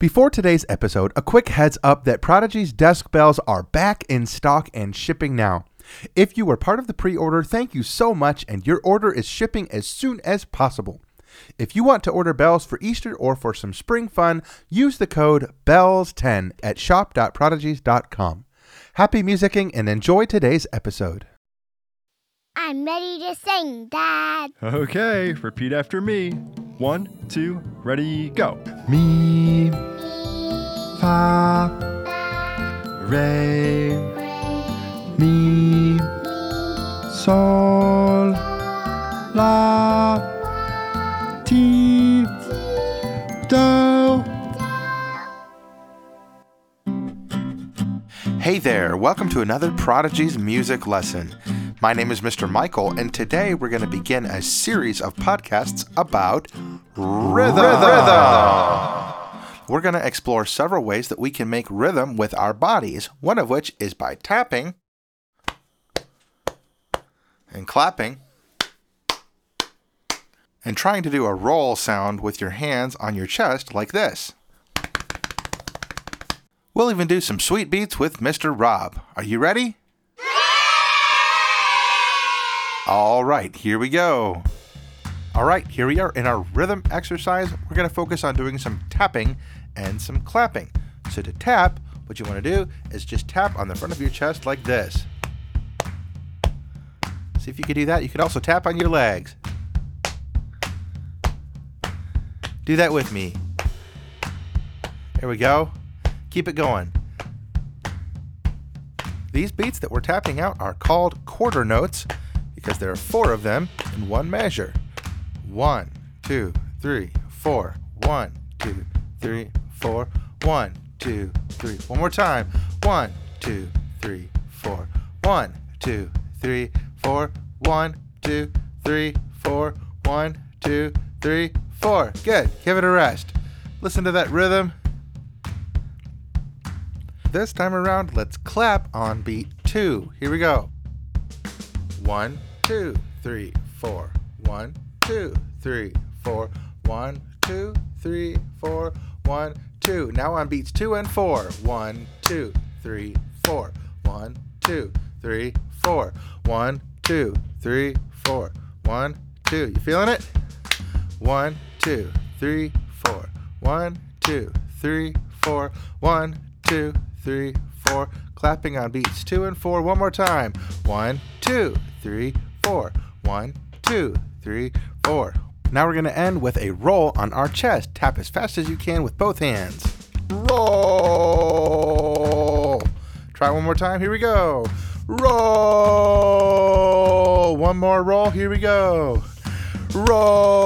Before today's episode, a quick heads up that Prodigies desk bells are back in stock and shipping now. If you were part of the pre order, thank you so much, and your order is shipping as soon as possible. If you want to order bells for Easter or for some spring fun, use the code BELLS10 at shop.prodigies.com. Happy musicking and enjoy today's episode. I'm ready to sing, Dad. Okay, repeat after me. One, two, ready, go. Me, Fa, re, mi, sol, la, ti, do. Hey there, welcome to another Prodigies music lesson. My name is Mr. Michael, and today we're going to begin a series of podcasts about rhythm. We're going to explore several ways that we can make rhythm with our bodies, one of which is by tapping and clapping and trying to do a roll sound with your hands on your chest like this. We'll even do some sweet beats with Mr. Rob. Are you ready? All right, here we go. All right, here we are in our rhythm exercise. We're going to focus on doing some tapping and some clapping. So, to tap, what you want to do is just tap on the front of your chest like this. See if you can do that. You can also tap on your legs. Do that with me. There we go. Keep it going. These beats that we're tapping out are called quarter notes because there are four of them in one measure. One, two, three, four. One, two, three, four. One, two, three. One more time. One, two, three, four. One, two, three, four. One, two, three, four. One, two, three, four. Good. Give it a rest. Listen to that rhythm. This time around, let's clap on beat two. Here we go. One, two, three, four. One, two, three, four. One, two, three, four. One, two. Now on beats two and four. One, two, three, four. One, two, three, four. One, two, three, four. One, two. You feeling it? One, two, three, four. One, two, three, four. One, two, three, four. Clapping on beats two and four. One more time. One, two, three, four. One, two, three, four. Now we're to end with a roll on our chest. Tap as fast as you can with both hands. Roll. Try one more time. Here we go. Roll. One more roll. Here we go. Roll.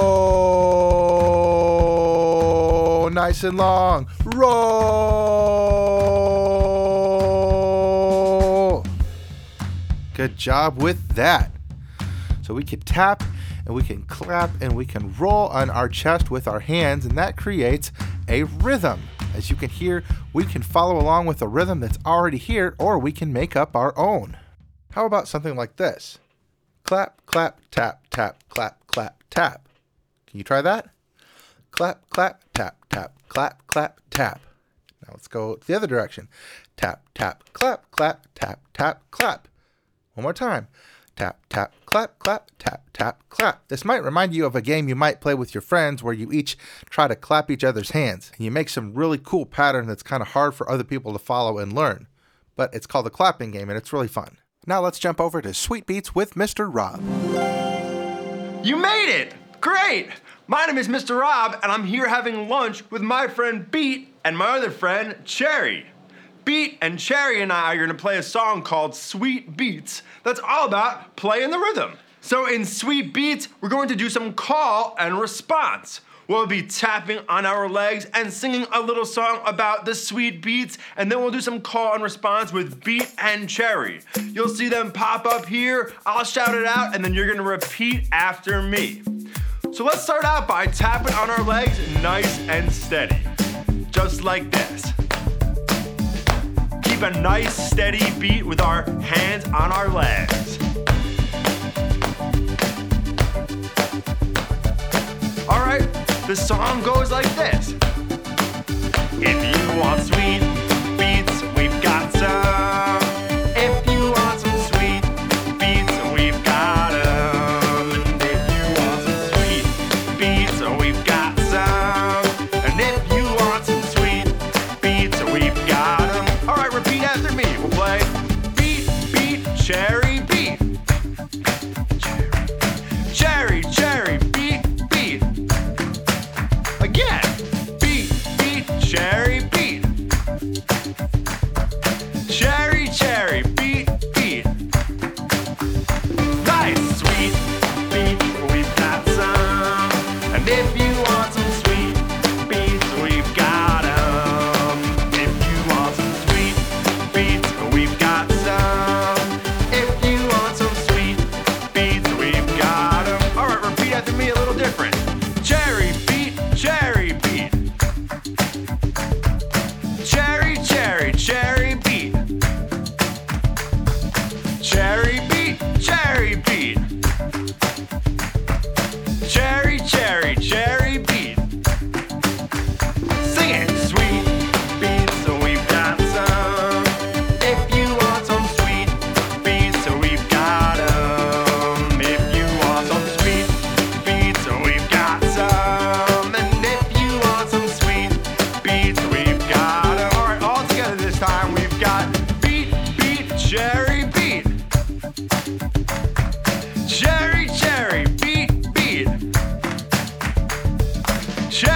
Nice and long. Roll. Good job with that. So we could tap and we can clap and we can roll on our chest with our hands, and that creates a rhythm. As you can hear, we can follow along with a rhythm that's already here, or we can make up our own. How about something like this? Clap, clap, tap, tap, clap, clap, tap. Can you try that? Clap, clap, tap, tap, clap, clap, tap. Now let's go the other direction. Tap, tap, clap, clap, tap, tap, clap. One more time. Tap, tap, clap, clap, tap, tap, clap. This might remind you of a game you might play with your friends where you each try to clap each other's hands. And you make some really cool pattern that's kind of hard for other people to follow and learn. But it's called the clapping game and it's really fun. Now let's jump over to Sweet Beets with Mr. Rob. You made it! Great! My name is Mr. Rob, and I'm here having lunch with my friend Beat and my other friend Cherry. Beat and Cherry and I are gonna play a song called Sweet Beets that's all about playing the rhythm. So, in Sweet Beets, we're going to do some call and response. We'll be tapping on our legs and singing a little song about the sweet beats, and then we'll do some call and response with Beat and Cherry. You'll see them pop up here, I'll shout it out, and then you're gonna repeat after me. So let's start out by tapping on our legs nice and steady, just like this. Keep a nice steady beat with our hands on our legs. All right, the song goes like this. If you want sweet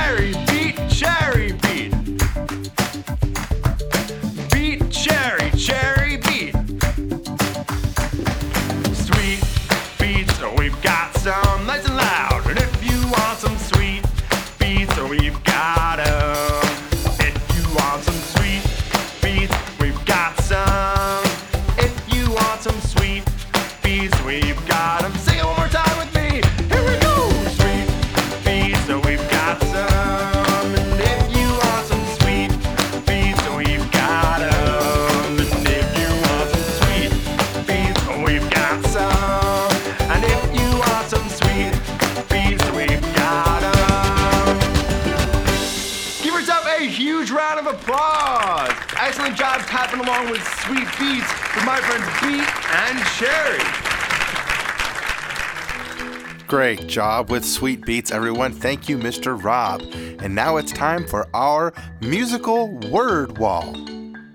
Cherry, along with sweet beats with my friends Beat and Cherry. Great job with sweet beats, everyone. Thank you, Mr. Rob. And now it's time for our musical word wall.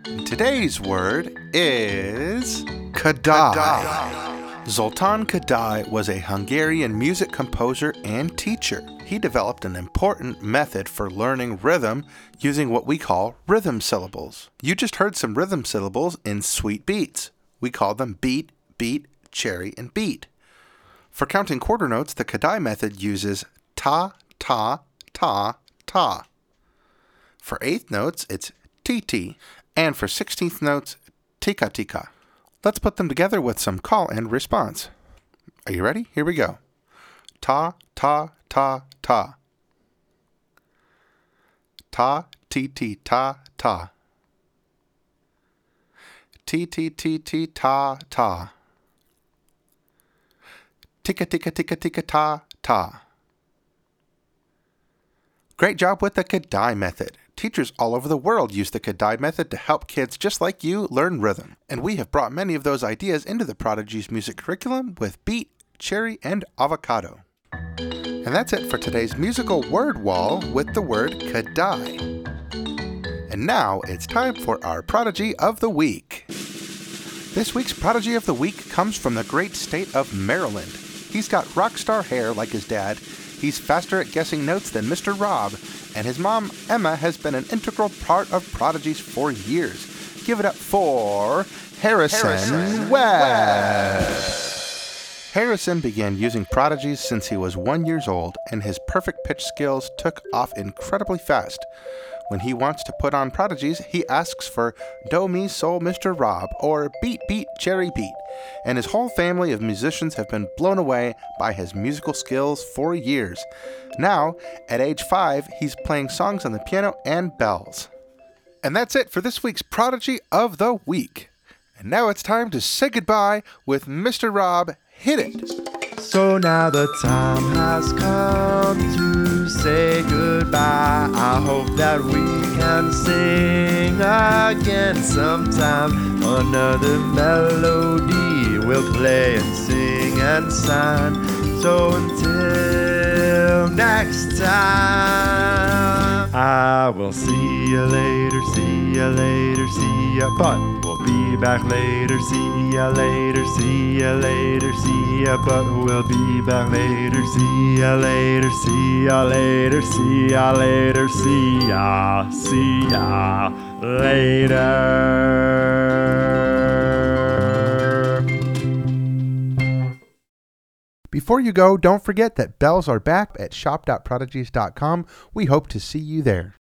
And today's word is Kodály. Zoltan Kodály was a Hungarian music composer and teacher. He developed an important method for learning rhythm using what we call rhythm syllables. You just heard some rhythm syllables in sweet beats. We call them beat, beat, cherry, and beat. For counting quarter notes, the Kodály method uses ta, ta, ta, ta. For eighth notes, it's ti, ti, and for sixteenth notes, tika tika. Let's put them together with some call and response. Are you ready? Here we go. Ta, ta, ta, ta. Ta, ti, ti, ta, ta. Ti, ti, ti, ti, ta, ta. Ticka, ticka, ticka, ticka, ta, ta. Great job with the Kodály method. Teachers all over the world use the Kodály method to help kids just like you learn rhythm. And we have brought many of those ideas into the Prodigies music curriculum with beat, cherry, and avocado. And that's it for today's musical word wall with the word Kodály. And now it's time for our Prodigy of the Week. This week's Prodigy of the Week comes from the great state of Maryland. He's got rock star hair like his dad. He's faster at guessing notes than Mr. Rob, and his mom, Emma, has been an integral part of Prodigies for years. Give it up for Harrison, Harrison Webb. Harrison began using Prodigies since he was one years old, and his perfect pitch skills took off incredibly fast. When he wants to put on Prodigies, he asks for Do Me Soul Mr. Rob or Beat Beat Cherry Beat, and his whole family of musicians have been blown away by his musical skills for years. Now, at age five, he's playing songs on the piano and bells. And that's it for this week's Prodigy of the Week. And now it's time to say goodbye with Mr. Rob. Hit it! So now the time has come to say goodbye. I hope that we can sing again sometime. Another melody we'll play and sing and sign. So until next time, I will see you later, see you later, see ya. But we'll be back later, see ya later, see ya later, see ya. But we'll be back later, see ya later, see ya later, see ya later, see ya, see ya later. Before you go, don't forget that bells are back at shop.prodigies.com. We hope to see you there.